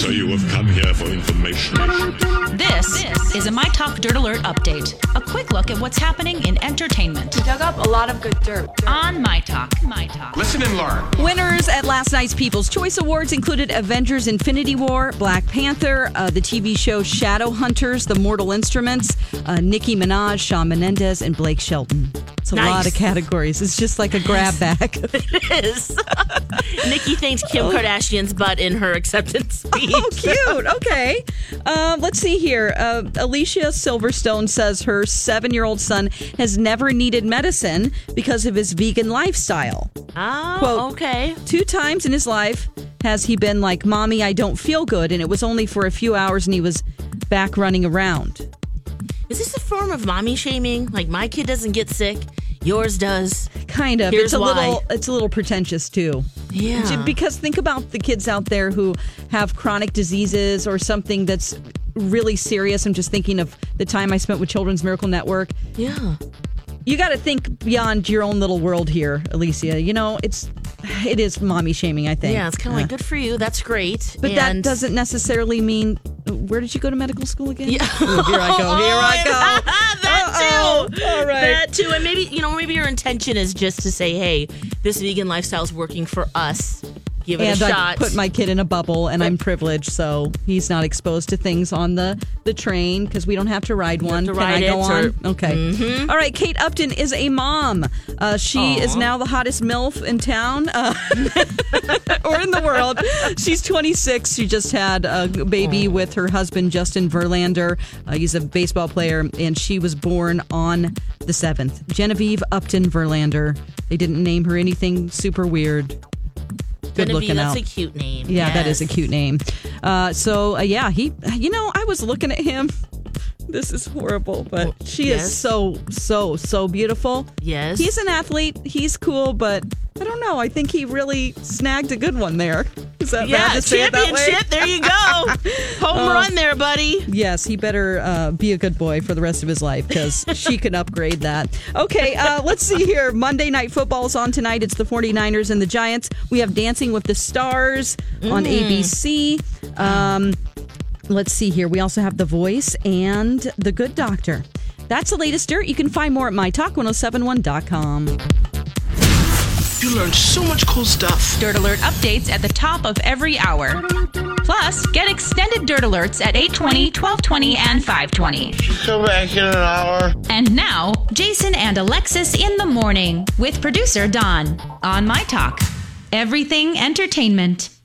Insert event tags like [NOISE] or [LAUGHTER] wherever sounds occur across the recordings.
So you have come here for information. This, is a My Talk Dirt Alert update. A quick look at what's happening in entertainment. We dug up a lot of good dirt. On My Talk. My Talk. Listen and learn. Winners at last night's People's Choice Awards included Avengers Infinity War, Black Panther, uh, the TV show Shadow Hunters, The Mortal Instruments, uh, Nicki Minaj, Shawn Mendes, and Blake Shelton. It's a Nice. lot of categories. It's just like a grab bag. [LAUGHS] It is. [LAUGHS] Nikki thanked Kim Kardashian's butt in her acceptance [LAUGHS] speech. Oh, cute. Okay. Uh, let's see here. Uh, Alicia Silverstone says her seven year old son has never needed medicine because of his vegan lifestyle. Oh, Quote, okay. Two times in his life has he been like, Mommy, I don't feel good. And it was only for a few hours and he was back running around. Is this a form of mommy shaming? Like my kid doesn't get sick, yours does. Kind of. Here's it's a why. little it's a little pretentious too. Yeah. Because think about the kids out there who have chronic diseases or something that's really serious. I'm just thinking of the time I spent with Children's Miracle Network. Yeah. You got to think beyond your own little world here, Alicia. You know, it's it is mommy shaming, I think. Yeah, it's kind of like good for you. That's great. But that doesn't necessarily mean where did you go to medical school again? Yeah. [LAUGHS] Ooh, here I go. [LAUGHS] Here I oh, go. [LAUGHS] that Uh-oh. too. All right. That too. And maybe, you know, maybe your intention is just to say, hey, this vegan lifestyle is working for us. Give it and a I shot. put my kid in a bubble, and I'm privileged, so he's not exposed to things on the the train because we don't have to ride one. to Can ride I go on? or- Mm-hmm. okay. All right. Kate Upton is a mom. Uh, she is now the hottest milf in town uh, [LAUGHS] or in the world. She's 26. She just had a baby with her husband Justin Verlander. Uh, he's a baseball player, and she was born on the seventh. Genevieve Upton Verlander. They didn't name her anything super weird. Good looking that's out. a cute name. Yeah, that is a cute name. Uh, so uh, yeah, he. You know, I was looking at him. This is horrible, but she yes. is so so so beautiful. Yes. he's an athlete. He's cool, but I don't know. I think he really snagged a good one there. Is that Yeah, to say it that way? championship. There you go. [LAUGHS] Home run there, buddy. Yes, he better uh, be a good boy for the rest of his life because [LAUGHS] she can upgrade that. Okay, uh, let's see here. Monday Night Football is on tonight. It's the 49ers and the Giants. We have Dancing with the Stars on ABC. Um, let's see here. We also have The Voice and The Good Doctor. That's the latest dirt. You can find more at mytalk1071.com. You learned so much cool stuff. Dirt Alert updates at the top of every hour. Plus, get extended Dirt Alerts at 820, 1220, and 520. Come back in an hour. And now, Jason and Alexis in the morning with producer Dawn on My Talk. Everything entertainment.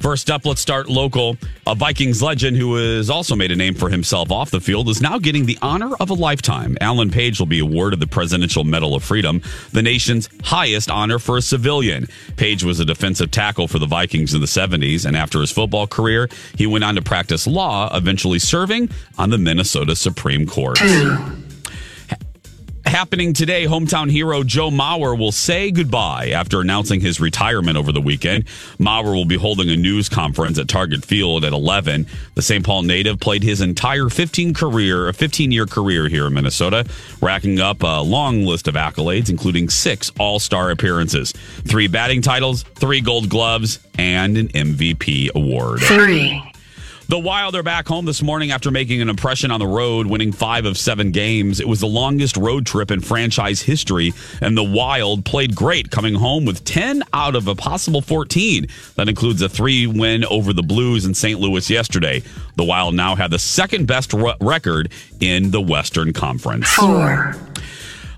First up, let's start local. A Vikings legend who has also made a name for himself off the field is now getting the honor of a lifetime. Alan Page will be awarded the Presidential Medal of Freedom, the nation's highest honor for a civilian. Page was a defensive tackle for the Vikings in the 70s, and after his football career, he went on to practice law, eventually serving on the Minnesota Supreme Court. Happening today, hometown hero Joe Mauer will say goodbye after announcing his retirement over the weekend. Mauer will be holding a news conference at Target Field at 11. The St. Paul native played his entire 15 career, a 15 year career here in Minnesota, racking up a long list of accolades, including six All Star appearances, three batting titles, three Gold Gloves, and an MVP award. Three. The Wild are back home this morning after making an impression on the road, winning five of seven games. It was the longest road trip in franchise history, and the Wild played great, coming home with 10 out of a possible 14. That includes a three win over the Blues in St. Louis yesterday. The Wild now have the second best record in the Western Conference. Four.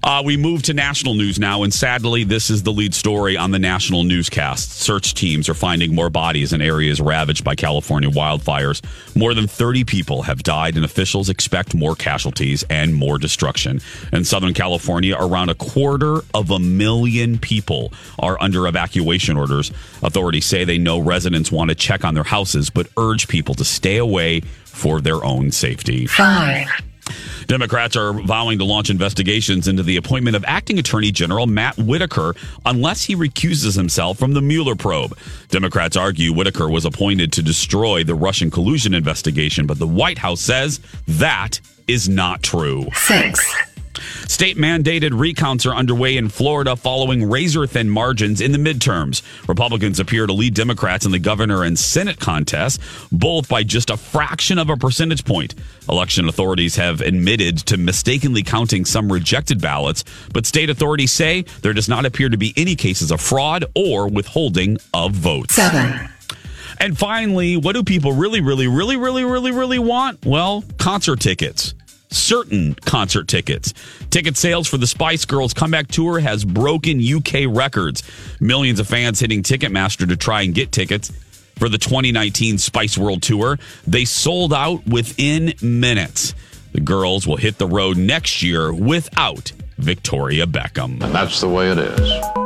Uh, we move to national news now, and sadly, this is the lead story on the national newscast. Search teams are finding more bodies in areas ravaged by California wildfires. More than 30 people have died, and officials expect more casualties and more destruction. In Southern California, around a quarter of a million people are under evacuation orders. Authorities say they know residents want to check on their houses, but urge people to stay away for their own safety. Five. Democrats are vowing to launch investigations into the appointment of acting Attorney General Matt Whitaker unless he recuses himself from the Mueller probe. Democrats argue Whitaker was appointed to destroy the Russian collusion investigation, but the White House says that is not true. Six. State mandated recounts are underway in Florida following razor thin margins in the midterms. Republicans appear to lead Democrats in the governor and Senate contests, both by just a fraction of a percentage point. Election authorities have admitted to mistakenly counting some rejected ballots, but state authorities say there does not appear to be any cases of fraud or withholding of votes. Seven. And finally, what do people really, really, really, really, really, really want? Well, concert tickets. Certain concert tickets. Ticket sales for the Spice Girls comeback tour has broken UK records. Millions of fans hitting Ticketmaster to try and get tickets for the 2019 Spice World Tour. They sold out within minutes. The girls will hit the road next year without Victoria Beckham. And That's the way it is.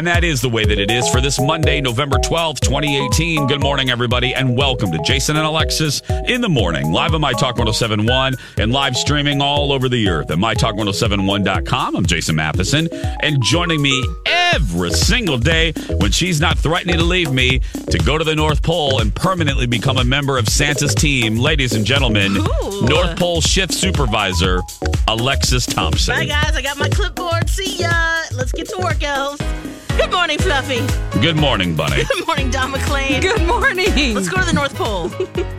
And that is the way that it is for this Monday, November 12th, 2018. Good morning, everybody, and welcome to Jason and Alexis in the morning, live on My Talk 1071 and live streaming all over the earth at MyTalk1071.com. I'm Jason Matheson, and joining me every single day when she's not threatening to leave me to go to the North Pole and permanently become a member of Santa's team, ladies and gentlemen, Ooh. North Pole Shift Supervisor, Alexis Thompson. Bye, guys. I got my clipboard. See ya. Let's get to work, elves. Good morning, Fluffy. Good morning, Bunny. [LAUGHS] Good morning, Dawn McLean. Good morning. Let's go to the North Pole. [LAUGHS]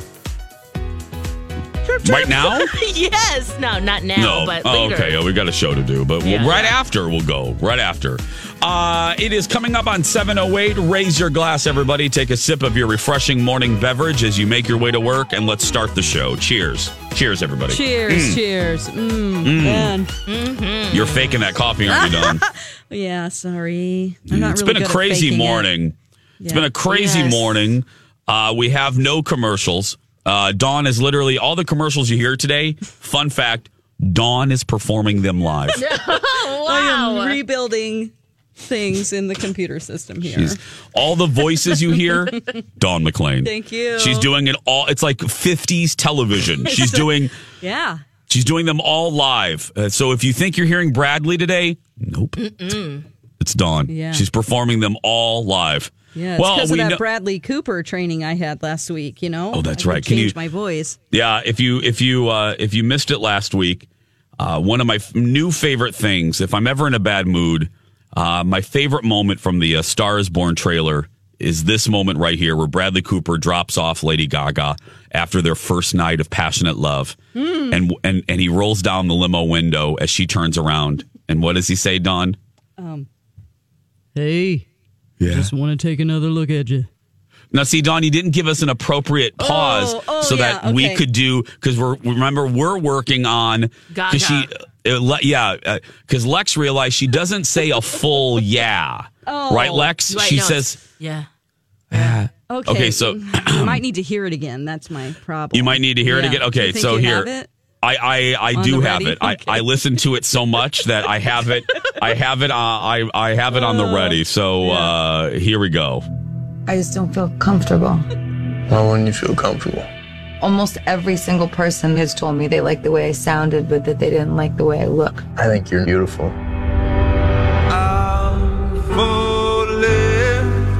Right now? [LAUGHS] yes. No, not now, No. but Oh, later. okay. Oh, we got a show to do, but we'll- Yeah, right after we'll go. Right after. Uh, it is coming up on 708. Raise your glass, everybody. Take a sip of your refreshing morning beverage as you make your way to work, and let's start the show. Cheers. Cheers, everybody. Cheers, cheers. Mm, man. You're faking that coffee, aren't you, [LAUGHS] Dawn? Yeah, sorry. I'm not it's really been a crazy morning. it. morning. It's Yeah. been a crazy Yes. morning. Uh, we have no commercials. Uh, Dawn is literally all the commercials you hear today. Fun fact Dawn is performing them live. [LAUGHS] I am rebuilding things in the computer system here. She's all the voices you hear, [LAUGHS] Dawn McLean. Thank you. She's doing it all. It's like 50s television. [LAUGHS] She's doing yeah. she's doing them all live. Uh, so if you think you're hearing Bradley today, nope. It's Dawn. Yeah. She's performing them all live. Yeah, it's well, because of we that know- Bradley Cooper training I had last week. You know. Oh, that's I right. Can you- change my voice? Yeah, if you if you uh, if you missed it last week, uh, one of my f- new favorite things, if I'm ever in a bad mood, uh, my favorite moment from the uh, Star Is Born trailer is this moment right here, where Bradley Cooper drops off Lady Gaga after their first night of passionate love, and and and he rolls down the limo window as she turns around, and what does he say, Dawn? Um, Hey, Yeah. just want to take another look at you. Now, see, Dawn, you didn't give us an appropriate pause Oh, oh, so that yeah, we could do because we're remember we're working on Gaga. she uh, le- yeah because Lex realized she doesn't say a full [LAUGHS] yeah Oh. right Lex Right, she no, says Yeah. Okay. Okay, so- [CLEARS THROAT] you might need to hear it again. That's my problem. you might need to hear it again okay so here? I I, I do have ready? it I, Okay. I listen to it so much that I have it I have it uh, I I have it on the ready so uh, here we go I just don't feel comfortable. Why wouldn't you feel comfortable? Almost every single person has told me they like the way I sounded, but that they didn't like the way I look. I think you're beautiful.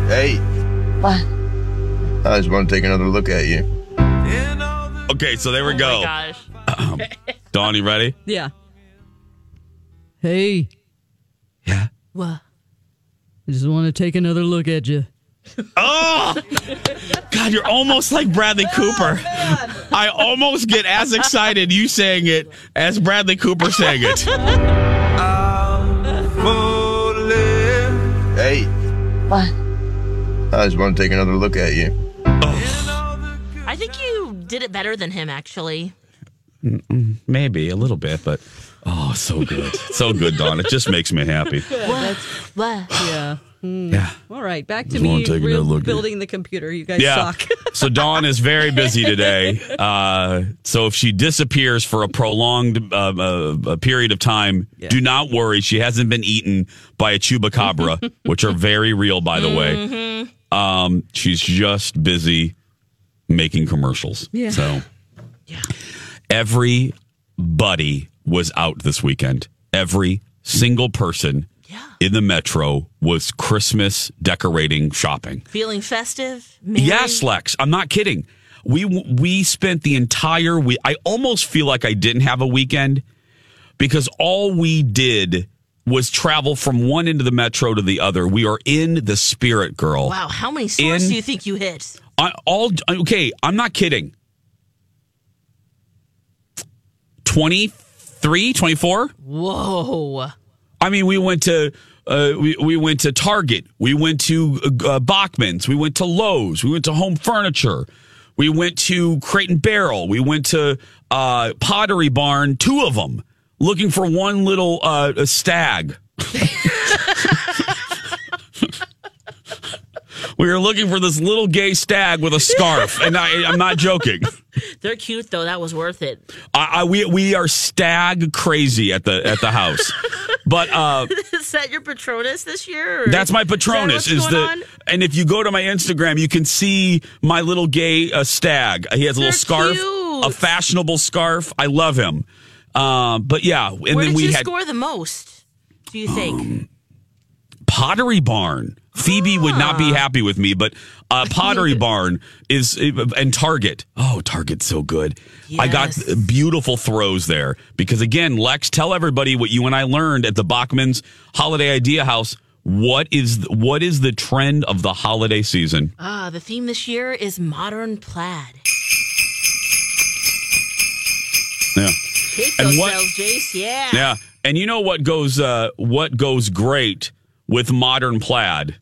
Hey, What? I just want to take another look at you. Okay, so there we go. Oh my gosh. [CLEARS THROAT] Dawn, you ready? Yeah. Hey, Yeah. What? I just want to take another look at you. Oh, [LAUGHS] God, you're almost like Bradley [LAUGHS] oh, Cooper. I almost get as excited you saying it as Bradley Cooper saying it. Hey, What? I just want to take another look at you. I think you did it better than him, actually. Maybe a little bit, but oh, so good. So good, Dawn. It just makes me happy. What? What? Yeah. Hmm. Yeah. All right, back to me take real- look building the computer. You guys Yeah. suck. [LAUGHS] so Dawn is very busy today. [LAUGHS] Uh, so if she disappears for a prolonged uh, uh, period of time, do not worry. She hasn't been eaten by a chupacabra, [LAUGHS] which are very real, by the way. Um, she's just busy making commercials. Yeah. So everybody was out this weekend. Every single person in the metro was Christmas decorating shopping. Feeling festive? Merry? Yes, Lex. I'm not kidding. We we spent the entire week. I almost feel like I didn't have a weekend because all we did was travel from one end of the metro to the other. We are in the spirit, girl. Wow, how many stores In- do you think you hit? I, all okay. I'm not kidding. 23, 24? Whoa. I mean, we went to uh, we we went to Target, we went to uh, Bachman's, we went to Lowe's, we went to Home Furniture, we went to Crate and Barrel, we went to uh, Pottery Barn, two of them, looking for one little uh, stag. [LAUGHS] we were looking for this little gay stag with a scarf, and I, I'm not joking. They're cute though. That was worth it. I, I, we we are stag crazy at the at the house, but. uh [LAUGHS] Is that your Patronus this year? That's my Is that Patronus. Is, the on? and if you go to my Instagram, you can see my little gay uh, stag. He has a They're little scarf, cute. a fashionable scarf. I love him. Um, but yeah, and Where then did we you had score the most? Do you think? Pottery Barn. Phoebe would not be happy with me, but uh, [LAUGHS] Pottery Barn is and Target. Oh, Target's so good. I got beautiful throws there because again, Lex, tell everybody what you and I learned at the Bachman's Holiday Idea House. What is what is the trend of the holiday season? Ah, the theme this year is modern plaid. Yeah. Take And what- sales, Jace. Yeah. Yeah, and you know what goes uh, what goes great with modern plaid?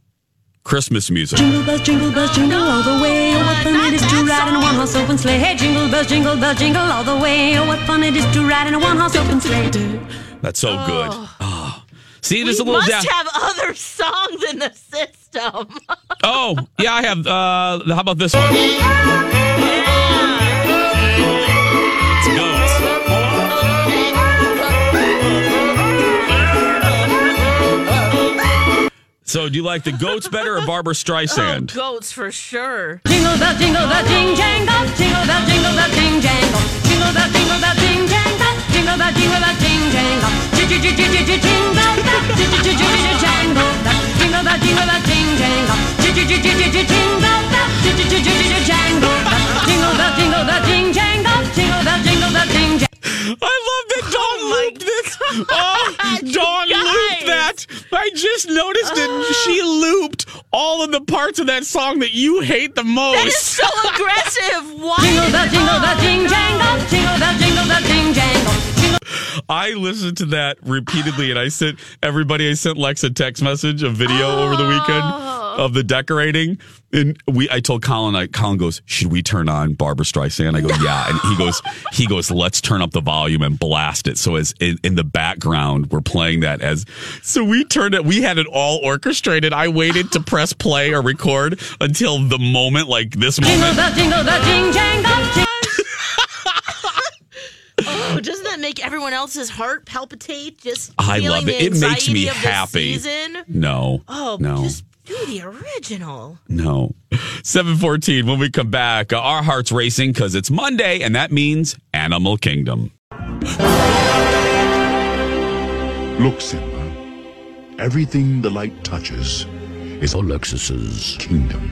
Christmas music. Jingle bells, jingle bells, jingle all the way. Oh, what fun it is to ride in a one-horse open sleigh. Hey, jingle bells, jingle bells, jingle all the way. Oh, what fun it is to ride in a one-horse open sleigh. That's so good. Oh. See, there's we a little must down. have other songs in the system. oh, yeah, I have. Uh, how about this one? So, do you like the goats better or Barbra Streisand? Goats for sure. Jingle bell, jingle bell, jing jangle. Jingle bell, jingle bell, jing jangle. Jingle bell, jingle bell, jing jangle. Jingle bell, jingle bell, jing jangle. Jingle bell, jingle bell, jangle bell. Jingle bell, jingle bell, jing jangle. Jingle bell, jangle bell. Jingle bell, jingle bell, jing jangle. Jingle bell, jingle bell, jing jangle. I love that Dawn looped this. Oh, Dawn looped that. I just noticed it. She oh. looped all of the parts of that song that you hate the most. That is so aggressive. [LAUGHS] Why? Jingle bell, jingle bell, jing jangle. Jingle bell, jingle bell, jing jangle. Jingle I listened to that repeatedly, and I sent everybody. I sent Lex a text message, a video over the weekend oh. of the decorating, and we. I told Colin. I, Colin goes, "Should we turn on Barbra Streisand?" I go, [LAUGHS] "Yeah," and he goes, "He goes, let's turn up the volume and blast it." So as in, in the background, we're playing that as. So we turned it. We had it all orchestrated. I waited to press play or record until the moment, like this Jingle moment. bell, jingle bell, jing jangle. Jing- [LAUGHS] Oh, doesn't that make everyone else's heart palpitate? Just I love it. It makes me anxiety of the happy. Season? No, Oh, no. just Do the original. No. 714, when we come back, uh, our heart's racing because it's Monday, and that means Animal Kingdom. Look, Simba. Everything the light touches is Alexis's kingdom.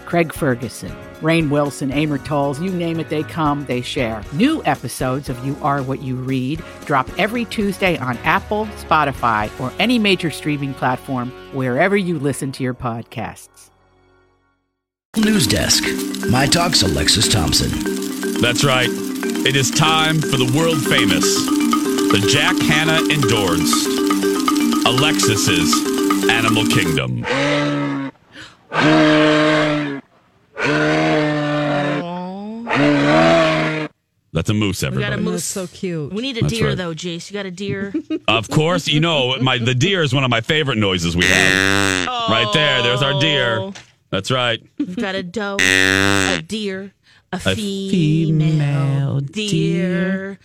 Craig Ferguson, Rainn Wilson, Amor Towles, you name it, they come, they share. New episodes of You Are What You Read drop every Tuesday on Apple, Spotify, or any major streaming platform wherever you listen to your podcasts. News Desk. My Talk's Alexis Thompson. That's right. It is time for the world famous, the Jack Hanna endorsed Alexis's Animal Kingdom. [LAUGHS] That's a moose, everybody. We got a moose. so cute. We need a That's deer right. though, Jace. You got a deer? [LAUGHS] Of course, you know my the deer is one of my favorite noises we have. Oh. Right there, there's our deer. That's right. We've got a doe, a deer, a, female, female deer.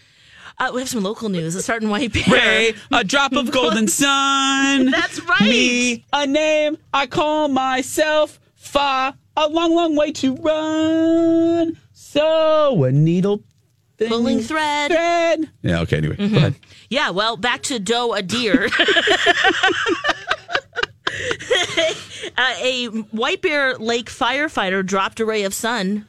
Uh, we have some local news. A certain white bear. Ray, a drop of [LAUGHS] golden sun. That's right. Me, a name I call myself. Far, a long, long way to run. So a needle thing- Pulling thread. thread. Yeah. Okay. Anyway, go ahead. Yeah, well, back to doe, a deer. [LAUGHS] [LAUGHS] uh, a White Bear Lake firefighter dropped a ray of sun.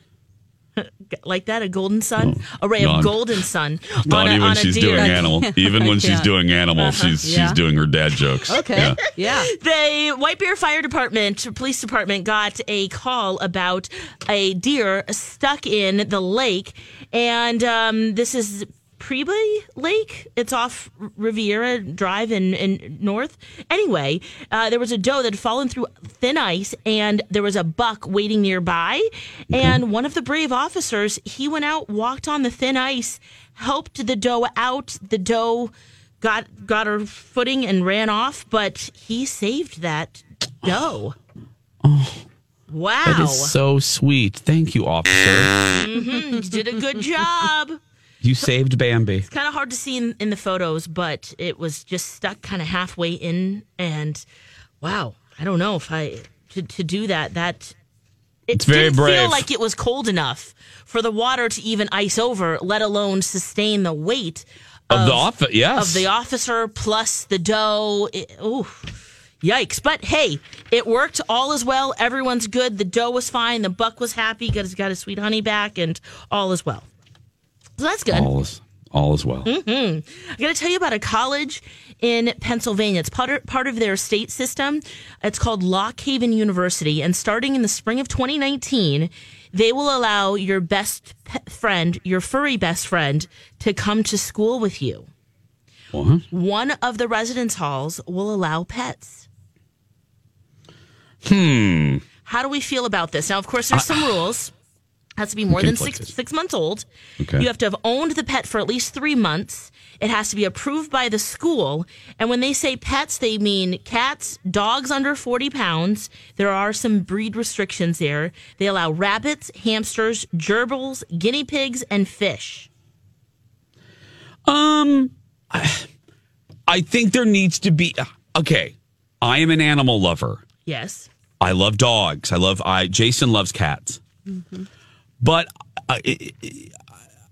Like that, a golden sun, a ray of golden sun Not on a, even on she's deer. doing animal. [LAUGHS] Even when she's doing animal, she's Yeah. she's doing her dad jokes. Okay. Yeah. [LAUGHS] Yeah. The White Bear Fire Department, police department, got a call about a deer stuck in the lake, and um, this is Priebe Lake. It's off Riviera Drive in, in North. Anyway, uh, there was a doe that had fallen through thin ice, and there was a buck waiting nearby. And one of the brave officers, he went out, walked on the thin ice, helped the doe out. The doe got got her footing and ran off, but he saved that doe. Wow. That is so sweet. Thank you, officer. Mhm, did a good job. You saved Bambi. It's kind of hard to see in, in the photos, but it was just stuck kind of halfway in. And wow, I don't know if I to, to do that. That it It's very didn't brave. feel like it was cold enough for the water to even ice over, let alone sustain the weight Of the offi- yes. of the officer plus the doe. Ooh, yikes! But hey, it worked. All is well. Everyone's good. The doe was fine. The buck was happy. Got his got his sweet honey back, and all is well. So that's good. All is all is well. hmm I'm going to tell you about a college in Pennsylvania. It's part of, part of their state system. It's called Lock Haven University. And starting in the spring of 2019, they will allow your best friend, your furry best friend, to come to school with you. What? One of the residence halls will allow pets. Hmm. How do we feel about this? Now, of course, there's some rules. Has to be more than six six months old. Okay. You have to have owned the pet for at least three months. It has to be approved by the school. And when they say pets, they mean cats, dogs under 40 pounds. There are some breed restrictions there. They allow rabbits, hamsters, gerbils, guinea pigs, and fish. Um, I think there needs to be. Okay, I am an animal lover. Yes. I love dogs. I love. I Jason loves cats. But uh, I,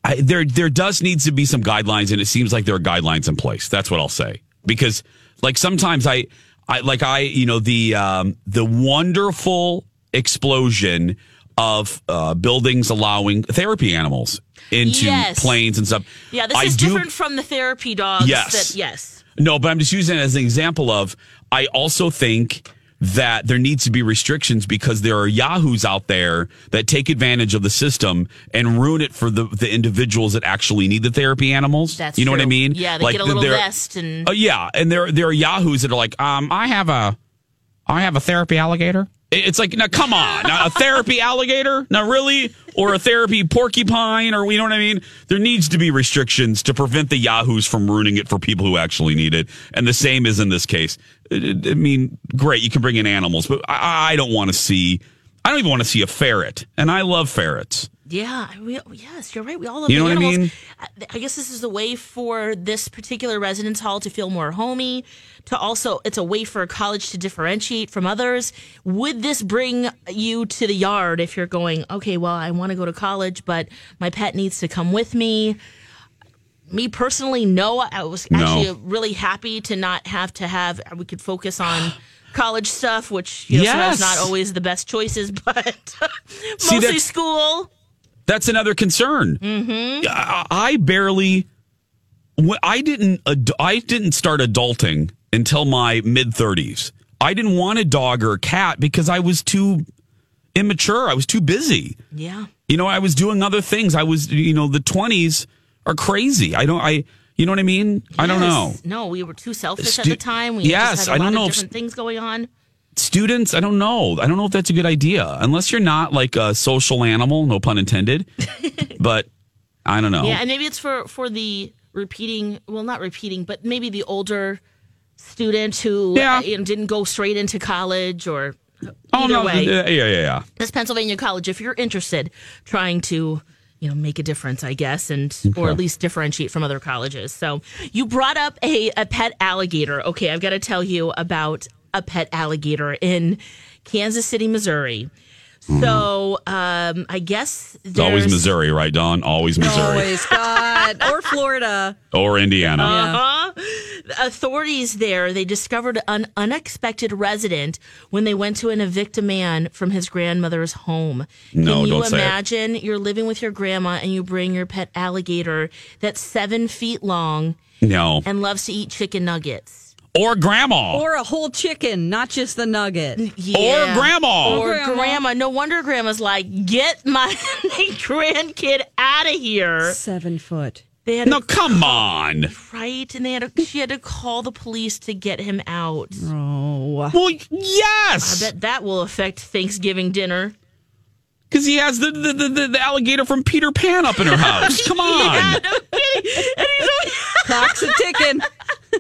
I, there there does needs to be some guidelines, and it seems like there are guidelines in place. That's what I'll say. Because like sometimes I I like I you know the um, the wonderful explosion of uh, buildings allowing therapy animals into Yes. planes and stuff. Yeah, this I is do- different from the therapy dogs. Yes. That, yes. No, but I'm just using it as an example of I also think that there needs to be restrictions because there are yahoos out there that take advantage of the system and ruin it for the, the individuals that actually need the therapy animals. That's you know what I mean? Yeah, they get a little vest and Uh, yeah, and there there are yahoos that are like, um, I have a, I have a therapy alligator. It- It's like, now come on, now, a therapy alligator? Now really, or a therapy porcupine, or you know what I mean? There needs to be restrictions to prevent the yahoos from ruining it for people who actually need it, and the same is in this case. I mean, great, you can bring in animals, but I, I don't want to see. I don't even want to see a ferret, and I love ferrets. Yeah, we, yes, you're right. We all love You the know what I animals. mean? I guess this is a way for this particular residence hall to feel more homey. To also, it's a way for a college to differentiate from others. Would this bring you to the yard if you're going? Okay, well, I want to go to college, but my pet needs to come with me. Me personally, no. I was No. actually really happy to not have to have. We could focus on. [GASPS] College stuff, which you know, sometimes Yes. not always the best choices, [LAUGHS] but mostly that's- school. That's another concern. Mm-hmm. I, I barely. I didn't. I didn't start adulting until my mid thirties. I didn't want a dog or a cat because I was too immature. I was too busy. Yeah. You know, I was doing other things. I was. You know, the twenties are crazy. I don't. I. You know what I mean? I don't know. No, we were too selfish Stu- at the time. We Yes, just had a I don't know if- different things going on. Students, I don't know. I don't know if that's a good idea unless you're not like a social animal. No pun intended. [LAUGHS] but I don't know. Yeah, and maybe it's for for the repeating. Well, not repeating, but maybe the older student who Yeah. uh, you know, didn't go straight into college or oh no. way. Yeah, yeah, yeah. yeah. this Pennsylvania college, if you're interested, trying to you know make a difference, I guess, and or at least differentiate from other colleges. So you brought up a, a pet alligator. Okay, I've got to tell you about a pet alligator in Kansas City, Missouri. So um, I guess It's always Missouri, right, Dawn? Always Missouri. Always, God. or Florida. [LAUGHS] Or Indiana. Uh-huh. Authorities there, they discovered an unexpected resident when they went to an evict a man from his grandmother's home. No, Can you don't say it. imagine you're living with your grandma and you bring your pet alligator that's seven feet long No. and loves to eat chicken nuggets? Or grandma. Or a whole chicken, not just the nugget. Yeah. grandma. Or Grandma. grandma. No wonder grandma's like, get my [LAUGHS] grandkid out of here. Seven foot. They had no, to come on. right, and they had to, she had to call the police to get him out. Oh. Well, yes. I bet that will affect Thanksgiving dinner. Because he has the, the, the, the, the alligator from Peter Pan up in her [LAUGHS] house. Come on. Yeah, no kidding. And he's Clock's a ticking. [LAUGHS]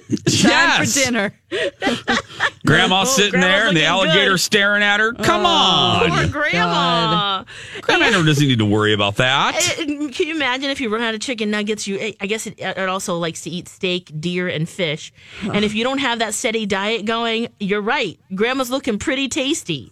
Yes. for dinner. [LAUGHS] Grandma Oh, sitting there and the alligator good. staring at her. Come Poor on. Poor grandma. Grandma doesn't need to worry about that. Uh, Can you imagine if you run out of chicken nuggets? You, I guess it, it also likes to eat steak, deer, and fish. And if you don't have that steady diet going, you're right. Grandma's looking pretty tasty.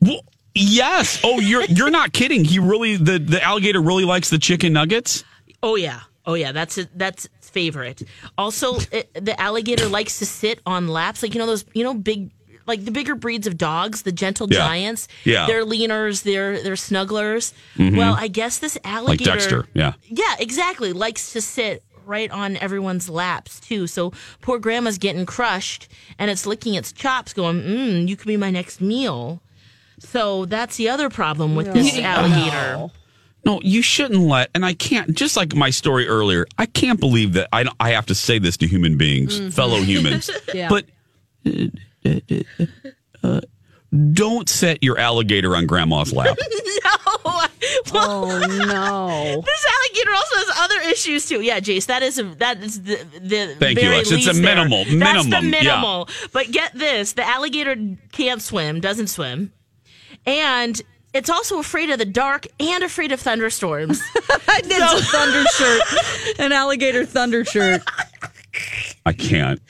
Well, yes. Oh, you're you're not kidding. He really the, the alligator really likes the chicken nuggets. Oh yeah, oh yeah. That's it. That's its favorite. Also, it, the alligator likes to sit on laps, like you know those you know big. Like the bigger breeds of dogs, the gentle Yeah. giants, Yeah. they're leaners, they're they're snugglers. Mhm. Well, I guess this alligator, Like Dexter. Yeah. Yeah, exactly. Likes to sit right on everyone's laps too. So poor grandma's getting crushed and it's licking its chops, going, mm, you could be my next meal. So that's the other problem with this No. [LAUGHS] alligator. No, you shouldn't let. And I can't. Just like my story earlier, I can't believe that I I have to say this to human beings, Mhm. fellow humans. [LAUGHS] Yeah. But uh, uh, don't set your alligator on grandma's lap. [LAUGHS] No. [LAUGHS] Oh no! This alligator also has other issues too. Yeah, Jace, that is a, that is the the Thank you, very Lex. It's a least there. minimal- That's the minimum, yeah. But get this: the alligator can't swim, doesn't swim, and it's also afraid of the dark and afraid of thunderstorms. [LAUGHS] it's a thunder shirt, an alligator thunder shirt. I can't.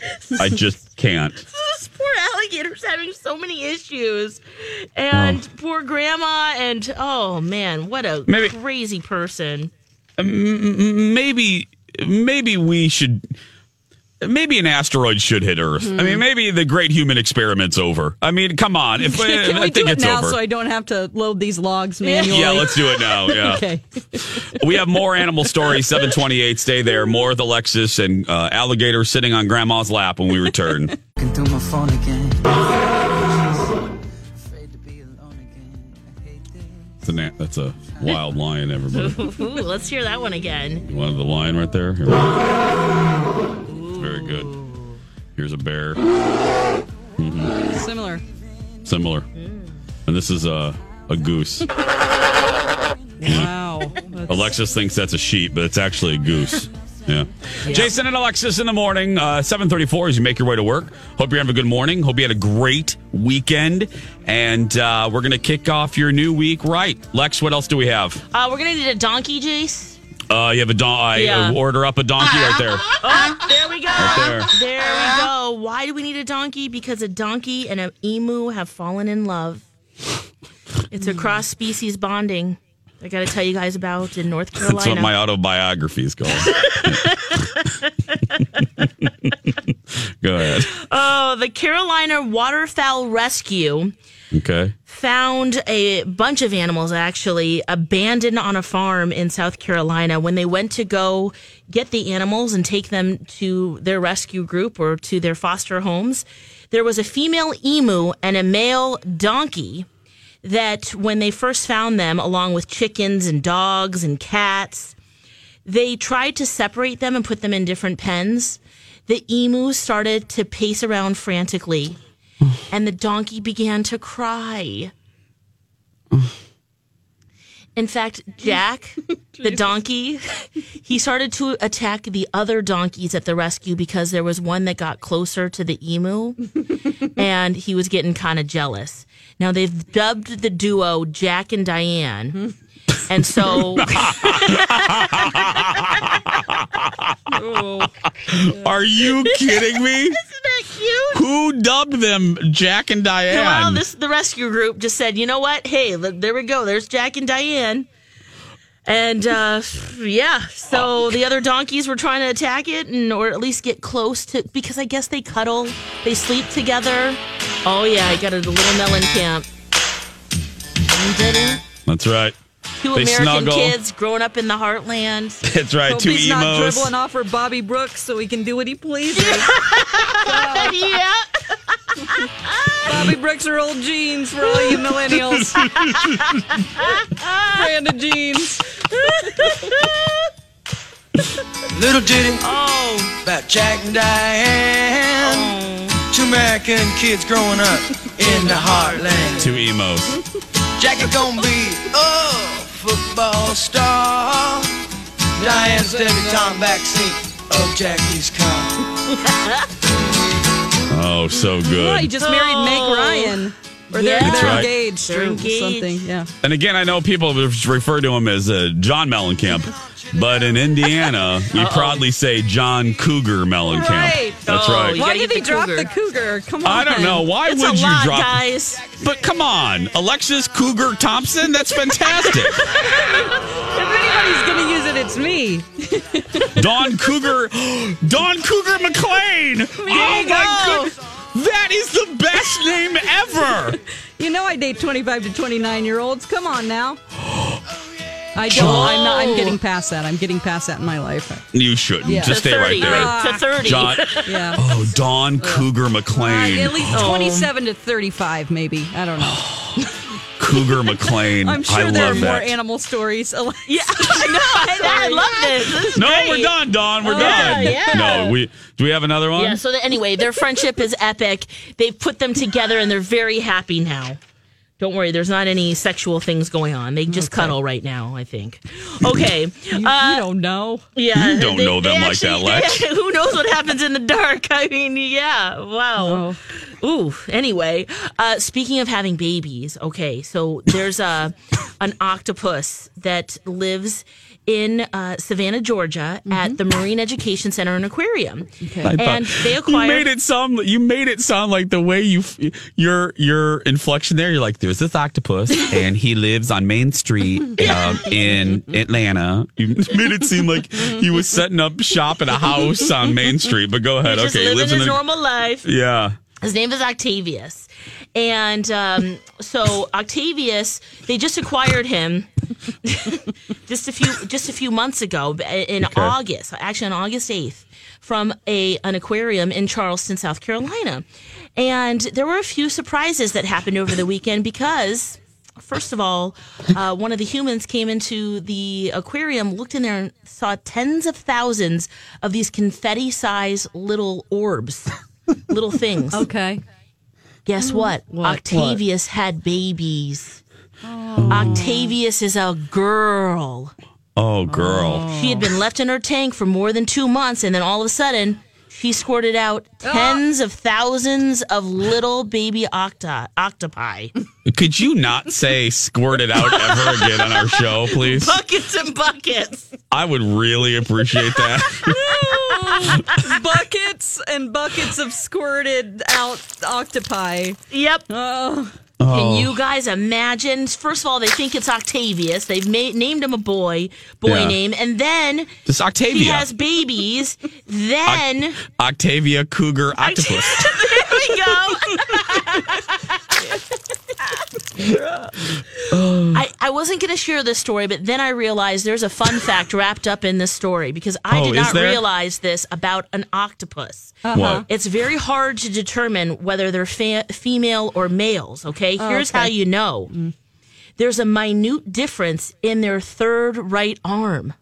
I just can't. this [LAUGHS] poor alligator's having so many issues, and oh. poor grandma, and oh man, what a Maybe- crazy person. M- m- maybe maybe we should maybe an asteroid should hit Earth. I mean, maybe the great human experiment's over. I mean, come on. If [LAUGHS] Can I we do it now over. so I don't have to load these logs manually? yeah, let's do it now. [LAUGHS] Yeah. okay. We have more animal stories. Seven twenty-eight. Stay there. More with Lexus and uh, alligator sitting on Grandma's lap when we return. [LAUGHS] Can do my phone again. That's a, that's a wild lion, everybody. Ooh, let's hear that one again. You wanted the lion right there? Here. Very good. Here's a bear. Mhm. [LAUGHS] Similar. Similar. And this is a, a goose. [LAUGHS] Wow. Alexis thinks that's a sheep, but it's actually a goose. [LAUGHS] Yeah. Jason and Alexis in the morning, uh, 734 as you make your way to work. Hope you have a good morning. Hope you had a great weekend. And uh, we're going to kick off your new week right. Lex, what else do we have? Uh, we're gonna need a donkey, Jace. Uh, you have a don. I Yeah. order up a donkey right there. [LAUGHS] Oh, there we go. Right there. we go. Why do we need a donkey? Because a donkey and an emu have fallen in love. It's a cross species bonding. I got to tell you guys about in North Carolina. That's what my autobiography is called. [LAUGHS] Go ahead. Oh, the Carolina Waterfowl Rescue Okay. found a bunch of animals actually abandoned on a farm in South Carolina. When they went to go get the animals and take them to their rescue group or to their foster homes, there was a female emu and a male donkey that when they first found them, along with chickens and dogs and cats, they tried to separate them and put them in different pens. The emu started to pace around frantically, and the donkey began to cry. In fact, Jack, [LAUGHS] the donkey, he started to attack the other donkeys at the rescue because there was one that got closer to the emu [LAUGHS] and he was getting kind of jealous. Now they've dubbed the duo Jack and Diane. And so [LAUGHS] oh, Are you kidding me? Isn't that cute? Who dubbed them Jack and Diane? Well, this the rescue group just said, you know what? Hey, look, there we go. There's Jack and Diane. And uh, [LAUGHS] yeah, so the other donkeys were trying to attack it, and or at least get close to because I guess they cuddle, they sleep together. Oh yeah, I got a little Mellencamp. That's right. Two They American snuggle. kids growing up in the heartland. [LAUGHS] That's right. Hope Two he's not dribbling off for Bobbie Brooks so he can do what he pleases. [LAUGHS] yeah. Bobbie Brooks are old jeans for all you millennials. [LAUGHS] Brand of jeans. Little ditty oh. about Jack and Diane. Oh. Two American kids growing up in the heartland. Two emos. Jack is gonna be a football star. Diane's debutante backseat of oh, Jackie's car. [LAUGHS] Oh, so Yeah, good. he just married Meg oh. Ryan. Or they're, Yeah. That's they're right. engaged They're or engaged. something. Yeah. And again, I know people refer to him as uh, John Mellencamp, but in Indiana, we proudly say John Cougar Mellencamp. Right. That's Oh, right. Why did he the drop cougar. the cougar? Come on. I don't know. Why It's would a you lot, drop? guys. But come on, Alexis Cougar Thompson. That's fantastic. [LAUGHS] If anybody's going to use it, it's me. Dawn Cougar, [GASPS] Dawn Cougar McLean. oh you my go. Goodness, that is the best [LAUGHS] name ever. You know I date 25 to 29 year olds. Come on now. I don't. I'm not. I'm getting past that. I'm getting past that in my life. You shouldn't. Yeah. Just to stay 30, right there. right? To 30. John. [LAUGHS] Yeah. Oh, Dawn Cougar McLean. At least 27 to 35, maybe. I don't know. [SIGHS] Cougar [LAUGHS] McLean. I'm sure I there are more that. animal stories. [LAUGHS] Yeah, I know. [LAUGHS] I, I love this. This is no, great. we're done, Dawn. We're Oh, done. yeah, yeah. No, we do we have another one? Yeah, so that, anyway, their friendship is epic. They've put them together and they're very happy now. Don't worry, there's not any sexual things going on. They just cuddle right now, I think. Okay. [LAUGHS] You, uh, you don't know. yeah. You don't know them like that, [LAUGHS] Lex. who knows what happens in the dark? [LAUGHS] I mean, yeah. Wow. Oh. Ooh. Anyway, uh, speaking of having babies, okay, so there's a an octopus that lives in uh, Savannah, Georgia, at the Marine Education Center and Aquarium, I thought- and they You made it sound. You made it sound like the way you f- your your inflection there. You're like, there's this octopus, [LAUGHS] and he lives on Main Street [LAUGHS] uh, in Atlanta. You made it seem like he was setting up shop at a house on Main Street. But go ahead. He's just okay, he living lives his in the normal life. yeah. His name is Octavius. And um, so Octavius, they just acquired him [LAUGHS] just a few just a few months ago in Okay. August, actually on August 8th from a an aquarium in Charleston, South Carolina. And there were a few surprises that happened over the weekend because First of all, uh, one of the humans came into the aquarium, looked in there, and saw tens of thousands of these confetti-sized little orbs, little things. Okay. Guess mm. what? What? Octavius had babies. Oh. Octavius is a girl. Oh, girl. She had been left in her tank for more than two months, and then all of a sudden, she squirted out [GASPS] ah. tens of thousands of little baby octa- octopi. Could you not say squirt it out ever again on our show, please? Buckets and buckets. I would really appreciate that. [LAUGHS] [LAUGHS] buckets and buckets of squirted out octopi. Yep. Oh. Can Oh. you guys imagine? First of all, they think it's Octavius. They've made, named him a boy, boy Yeah. name, and then This Octavia. he has babies. Then Octavia Cougar Octopus. [LAUGHS] there we go. [LAUGHS] I, I wasn't going to share this story, but then I realized there's a fun fact wrapped up in this story because I Oh, did not there? realize this about an octopus. Uh-huh. What? It's very hard to determine whether they're fa- female or males, okay? Oh, Here's okay. how you know there's a minute difference in their third right arm.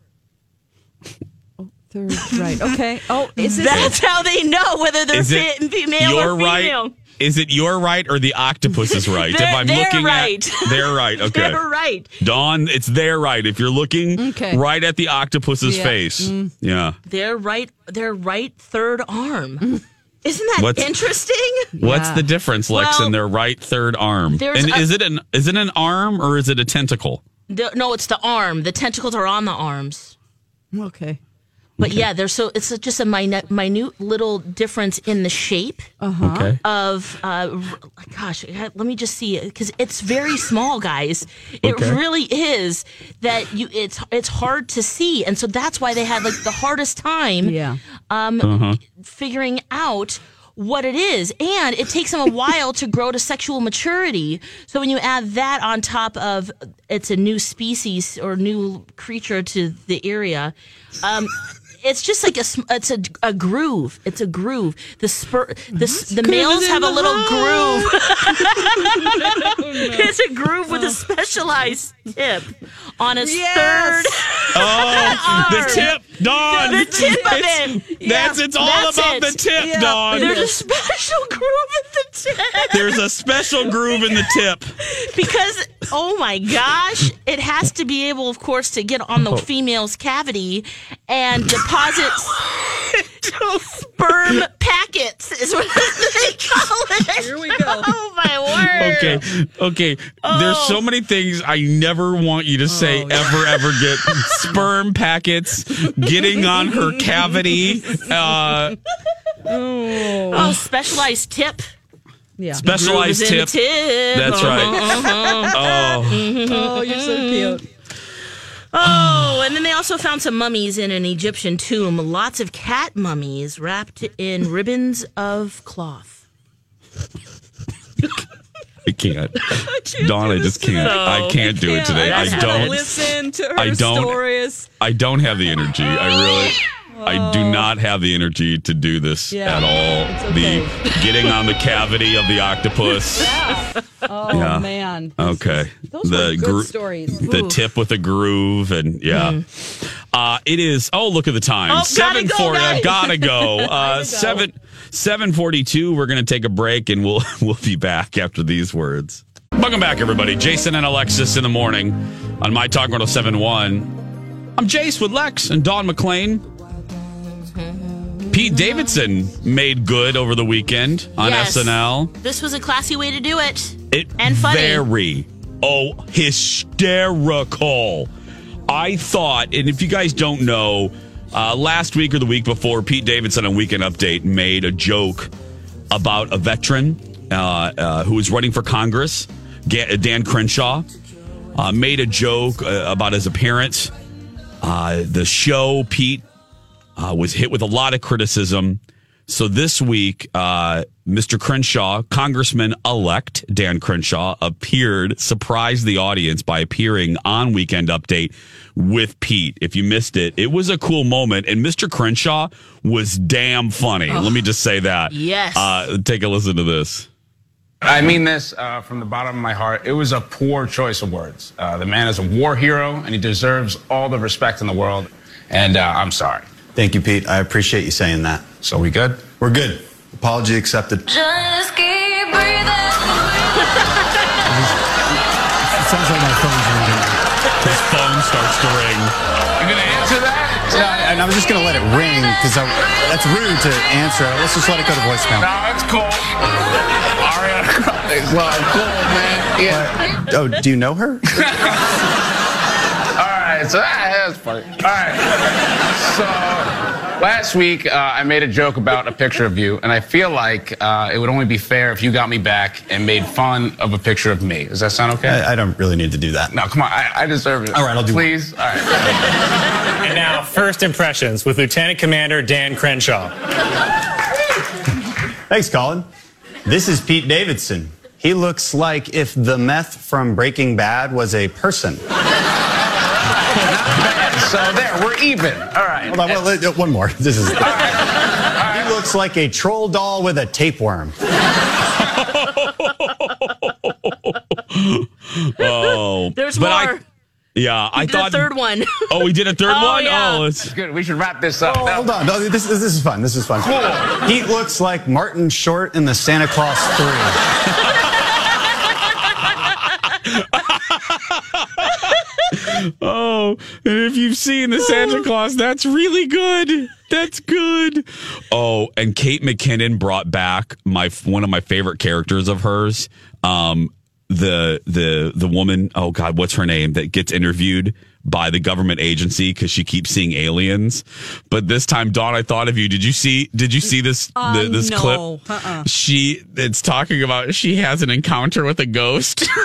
Third right. Okay. Oh, is this That's how they know whether they're Is fe- female your or female. right? Is it your right or the octopus is [LAUGHS] right? They're- if I'm they're looking right. [LAUGHS] at they're right. Okay. They're right. Dawn, it's their right. If you're looking Okay. right at the octopus's Yeah. face. Mm. Yeah. Their right, their right third arm. Isn't that What's- interesting? What's the difference, Lex, Well, in their right third arm? And a- is it an is it an arm or is it a tentacle? The- no, it's the arm. The tentacles are on the arms. Okay. But yeah, there's so it's just a minute, minute little difference in the shape Uh-huh. Okay. of. Uh, gosh, let me just see it because it's very small, guys. It Okay. really is that you. It's it's hard to see, and so that's why they had like the hardest time. Yeah. Um, Uh-huh. figuring out what it is and it takes them a while to grow to sexual maturity so when you add that on top of it's a new species or new creature to the area um it's just like a it's a, a groove it's a groove the spur the, the males have a little groove [LAUGHS] it's a groove with a specialized tip on his third [LAUGHS] Oh, the tip, Dawn. The tip of It's- it. That's it's all That's about it. the tip, Yeah. Dawn. There's a special groove in the tip. There's a special groove in the tip. because oh my gosh, it has to be able, of course, to get on the Oh. female's cavity and deposit sperm packets. Is what they call it. Here we go. Oh my word. Okay, okay. There's Oh. so many things I never want you to say ever, ever get. [LAUGHS] Sperm packets, getting on her cavity, uh, Oh, specialized tip. Yeah. specialized Grooves in the tip. tip. That's right. Uh-huh. Oh. Oh, you're so cute. Oh, and then they also found some mummies in an Egyptian tomb. Lots of cat mummies wrapped in ribbons of cloth. I can't. [LAUGHS] Dawn, I just can't. I can't do it today. I how don't. Listen to her I don't- stories. I don't have the energy. I really. I do oh. not have the energy to do this Yeah, at all. okay. The getting on the cavity of the octopus. [LAUGHS] Oh Yeah. man. Okay. Those the were good gro- stories. The Ooh. tip with a groove and yeah. Uh, it is. Oh, look at the time. Oh, gotta Seven go, forty. I've gotta go. [LAUGHS] Uh, seven seven forty two. We're gonna take a break and we'll [LAUGHS] we'll be back after these words. Welcome back, everybody. Jason and Alexis in the morning on My Talk 1071. I'm Jace with Lex and Dawn McLean. Pete Davidson made good over the weekend on Yes. SNL. This was a classy way to do it. It And funny. Very. Oh, hysterical. I thought, and if you guys don't know, uh, last week or the week before, Pete Davidson on Weekend Update made a joke about a veteran uh, uh, who was running for Congress, Dan Crenshaw. Uh, made a joke uh, about his appearance. Uh, the show, Pete, uh, was hit with a lot of criticism. So this week, uh, Mr. Crenshaw, Congressman elect Dan Crenshaw, appeared, surprised the audience by appearing on Weekend Update with Pete. If you missed it, it was a cool moment. And Mr. Crenshaw was damn funny. Let me just say that. Yes. Uh, take a listen to this. I mean this uh, from the bottom of my heart. It was a poor choice of words. Uh, the man is a war hero, and he deserves all the respect in the world. And uh, I'm sorry. Thank you, Pete. I appreciate you saying that. So we good? We're good. Apology accepted. Just keep breathing. It sounds like my phone's ringing. His phone starts to ring. You gonna answer that? Yeah, and I was just going to let it ring because that's rude to answer. Let's just let it go to voicemail. No, it's cool. Ariana Grande. Well, cool, man. Yeah. Oh, do you know her? [LAUGHS] All right, so that, that's funny. All right. So last week, uh, I made a joke about a picture of you, and I feel like uh, it would only be fair if you got me back and made fun of a picture of me. Does that sound okay? I, I don't really need to do that. no, come on. I, I deserve it. All right, I'll do one. Please. All right. And now, first impressions with Lieutenant Commander Dan Crenshaw. Thanks, Colin. This is Pete Davidson. He looks like if the meth from Breaking Bad was a person. So there, we're even. All right. Hold on, well, uh, one more. [LAUGHS] This is. He looks like a troll doll with a tapeworm. [LAUGHS] Oh, There's but more. I, yeah, I did thought a third one. [LAUGHS] Oh, we did a third Oh, one. yeah. Oh, it's good. We should wrap this up. Oh, hold on. No, this, this is fun. This is fun. Cool. He looks like Martin Short in the Santa Clause 3. Oh, and if you've seen the Santa Clause, that's really good. That's good. Oh, and Kate McKinnon brought back my one of my favorite characters of hers. Um, the the the woman. Oh God, what's her name? That gets interviewed by the government agency because she keeps seeing aliens. But this time, Dawn, I thought of you. Did you see? Did you see this Uh, th- this no. clip? Uh-uh. She it's talking about she has an encounter with a ghost. [LAUGHS]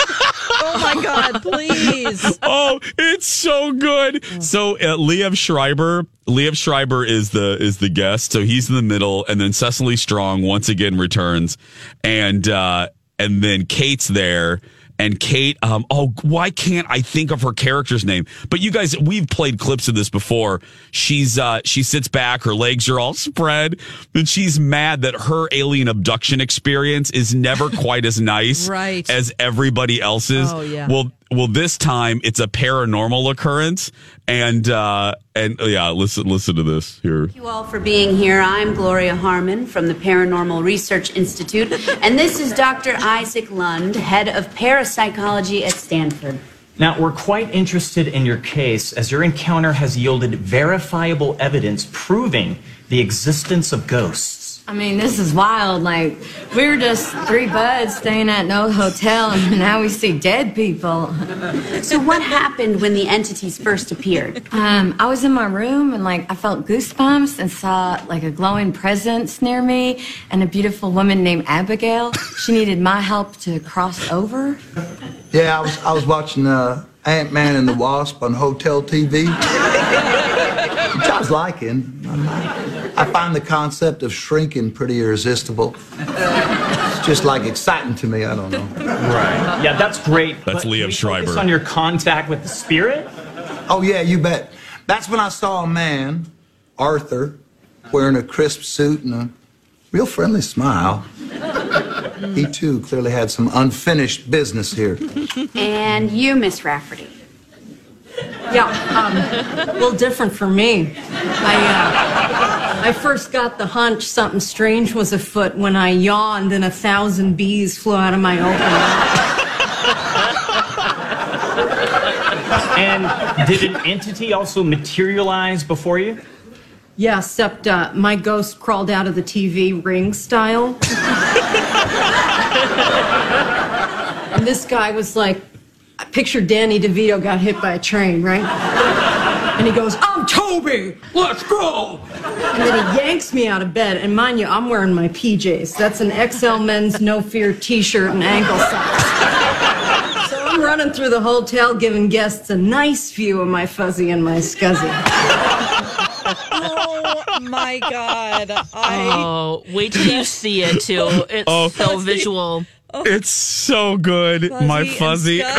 Oh my God, please. oh, it's so good. So uh, Liev Schreiber, Liev Schreiber is the is the guest. So he's in the middle, and then Cecily Strong once again returns, and uh, and then Kate's there. And Kate, um, oh, why can't I think of her character's name? But you guys, we've played clips of this before. She's uh, she sits back, her legs are all spread, and she's mad that her alien abduction experience is never quite as nice [LAUGHS] Right. as everybody else's. Oh, yeah. Well, well, this time it's a paranormal occurrence, and uh, and oh, yeah, listen, listen to this here. Thank you all for being here. I'm Gloria Harmon from the Paranormal Research Institute, and this is Dr. Isaac Lund, head of parapsychology at Stanford. Now, we're quite interested in your case as your encounter has yielded verifiable evidence proving the existence of ghosts. I mean, this is wild. Like, we were just three buds staying at no hotel, and [LAUGHS] now we see dead people. So, what happened when the entities first appeared? Um, I was in my room, and like, I felt goosebumps and saw like a glowing presence near me, and a beautiful woman named Abigail. She needed my help to cross over. Yeah, I was I was watching uh, Ant Man and the Wasp on Hotel TV, [LAUGHS] which I was liking. I find the concept of shrinking pretty irresistible. It's just like exciting to me. I don't know. Right. Yeah, that's great. That's but Liev can we Schreiber. On your contact with the spirit. Oh yeah, you bet. That's when I saw a man, Arthur, wearing a crisp suit and a real friendly smile. He too clearly had some unfinished business here. And you, Miss Rafferty. Yeah, um, a little different for me. I, uh, I first got the hunch something strange was afoot when I yawned and a thousand bees flew out of my open mouth. And did an entity also materialize before you? Yeah, except uh, my ghost crawled out of the TV ring style. [LAUGHS] and this guy was like, I pictured Danny DeVito got hit by a train, right? And he goes, I'm Toby, let's go. And then he yanks me out of bed. And mind you, I'm wearing my PJs. That's an XL men's no fear t shirt and ankle socks. So I'm running through the hotel giving guests a nice view of my fuzzy and my scuzzy. Oh my god! I Oh, wait till you see it too. It's Oh. so visual. Oh. It's so good, my fuzzy. [LAUGHS]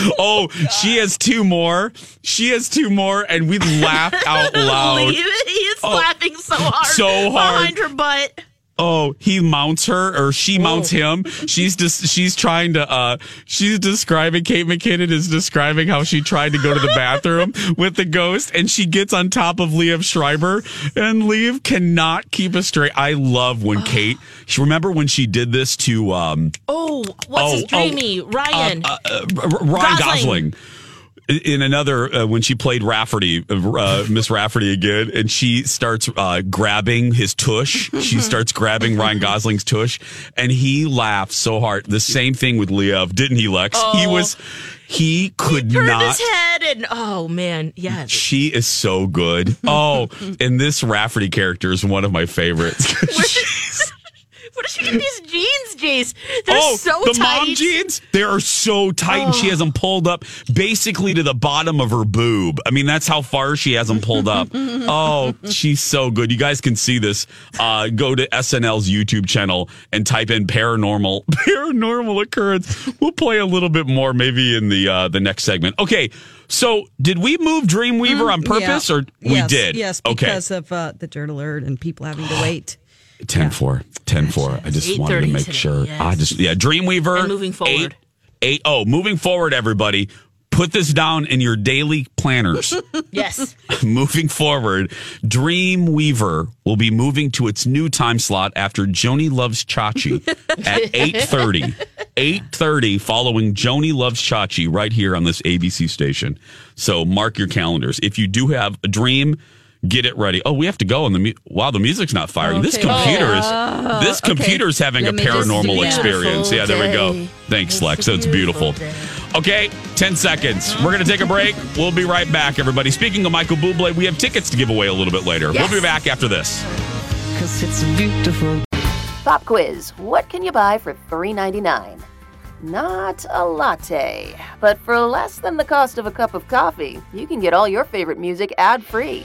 Oh, oh, oh, she has two more. She has two more, and we laugh out [LAUGHS] loud. He is Oh, laughing so hard. so hard. Behind her butt. Oh, he mounts her or she mounts him. She's just she's trying to uh she's describing Kate McKinnon is describing how she tried to go to the bathroom [LAUGHS] with the ghost and she gets on top of Liev Schreiber and Liev cannot keep a straight. I love when [SIGHS] Kate she remember when she did this to um Oh, what's Oh, his oh. Ryan. uh, uh, R- Ryan Gosling. Gosling. In another, uh, when she played Rafferty, uh, Miss Rafferty again, and she starts uh, grabbing his tush. She [LAUGHS] starts grabbing Ryan Gosling's tush, and he laughs so hard. The same thing with Liev, didn't he, Lex? He Oh. was, he could Turned not. his head and oh man, yes. She is so good. [LAUGHS] Oh, and this Rafferty character is one of my favorites. [LAUGHS] Where does she get these jeans, Jace? They're oh, so the tight. mom jeans, they are so tight, and she has them pulled up basically to the bottom of her boob. I mean, that's how far she has them pulled up. [LAUGHS] oh, she's so good. You guys can see this. Uh, go to SNL's YouTube channel and type in paranormal [LAUGHS] paranormal occurrence. We'll play a little bit more maybe in the uh, the next segment. Okay. So, did we move Dreamweaver on purpose, Yeah. or we Yes, did? Yes, Okay. because of uh, the dirt alert and people having to [GASPS] wait. 10 4. 10 4. I just wanted to make today, sure. yes. I just, yeah, Dreamweaver. And moving forward. Eight, eight, oh, moving forward, everybody. Put this down in your daily planners. [LAUGHS] Yes. [LAUGHS] moving forward, Dreamweaver will be moving to its new time slot after Joanie Loves Chachi [LAUGHS] at 8.30. 8.30 following Joanie Loves Chachi right here on this ABC station. So mark your calendars. If you do have a dream, get it ready. Oh, we have to go. And the mu- wow, the music's not firing. This Okay. computer is Oh, this okay. computer's having Let a me just- paranormal yeah. experience. Yeah, there we go. Day. Thanks, Lex. That's beautiful. Okay, 10 seconds. We're going to take a break. We'll be right back, everybody. Speaking of Michael Bublé, we have tickets to give away a little bit later. Yes. We'll be back after this. Cause it's beautiful. Pop quiz. What can you buy for $3.99? Not a latte, but for less than the cost of a cup of coffee, you can get all your favorite music ad free.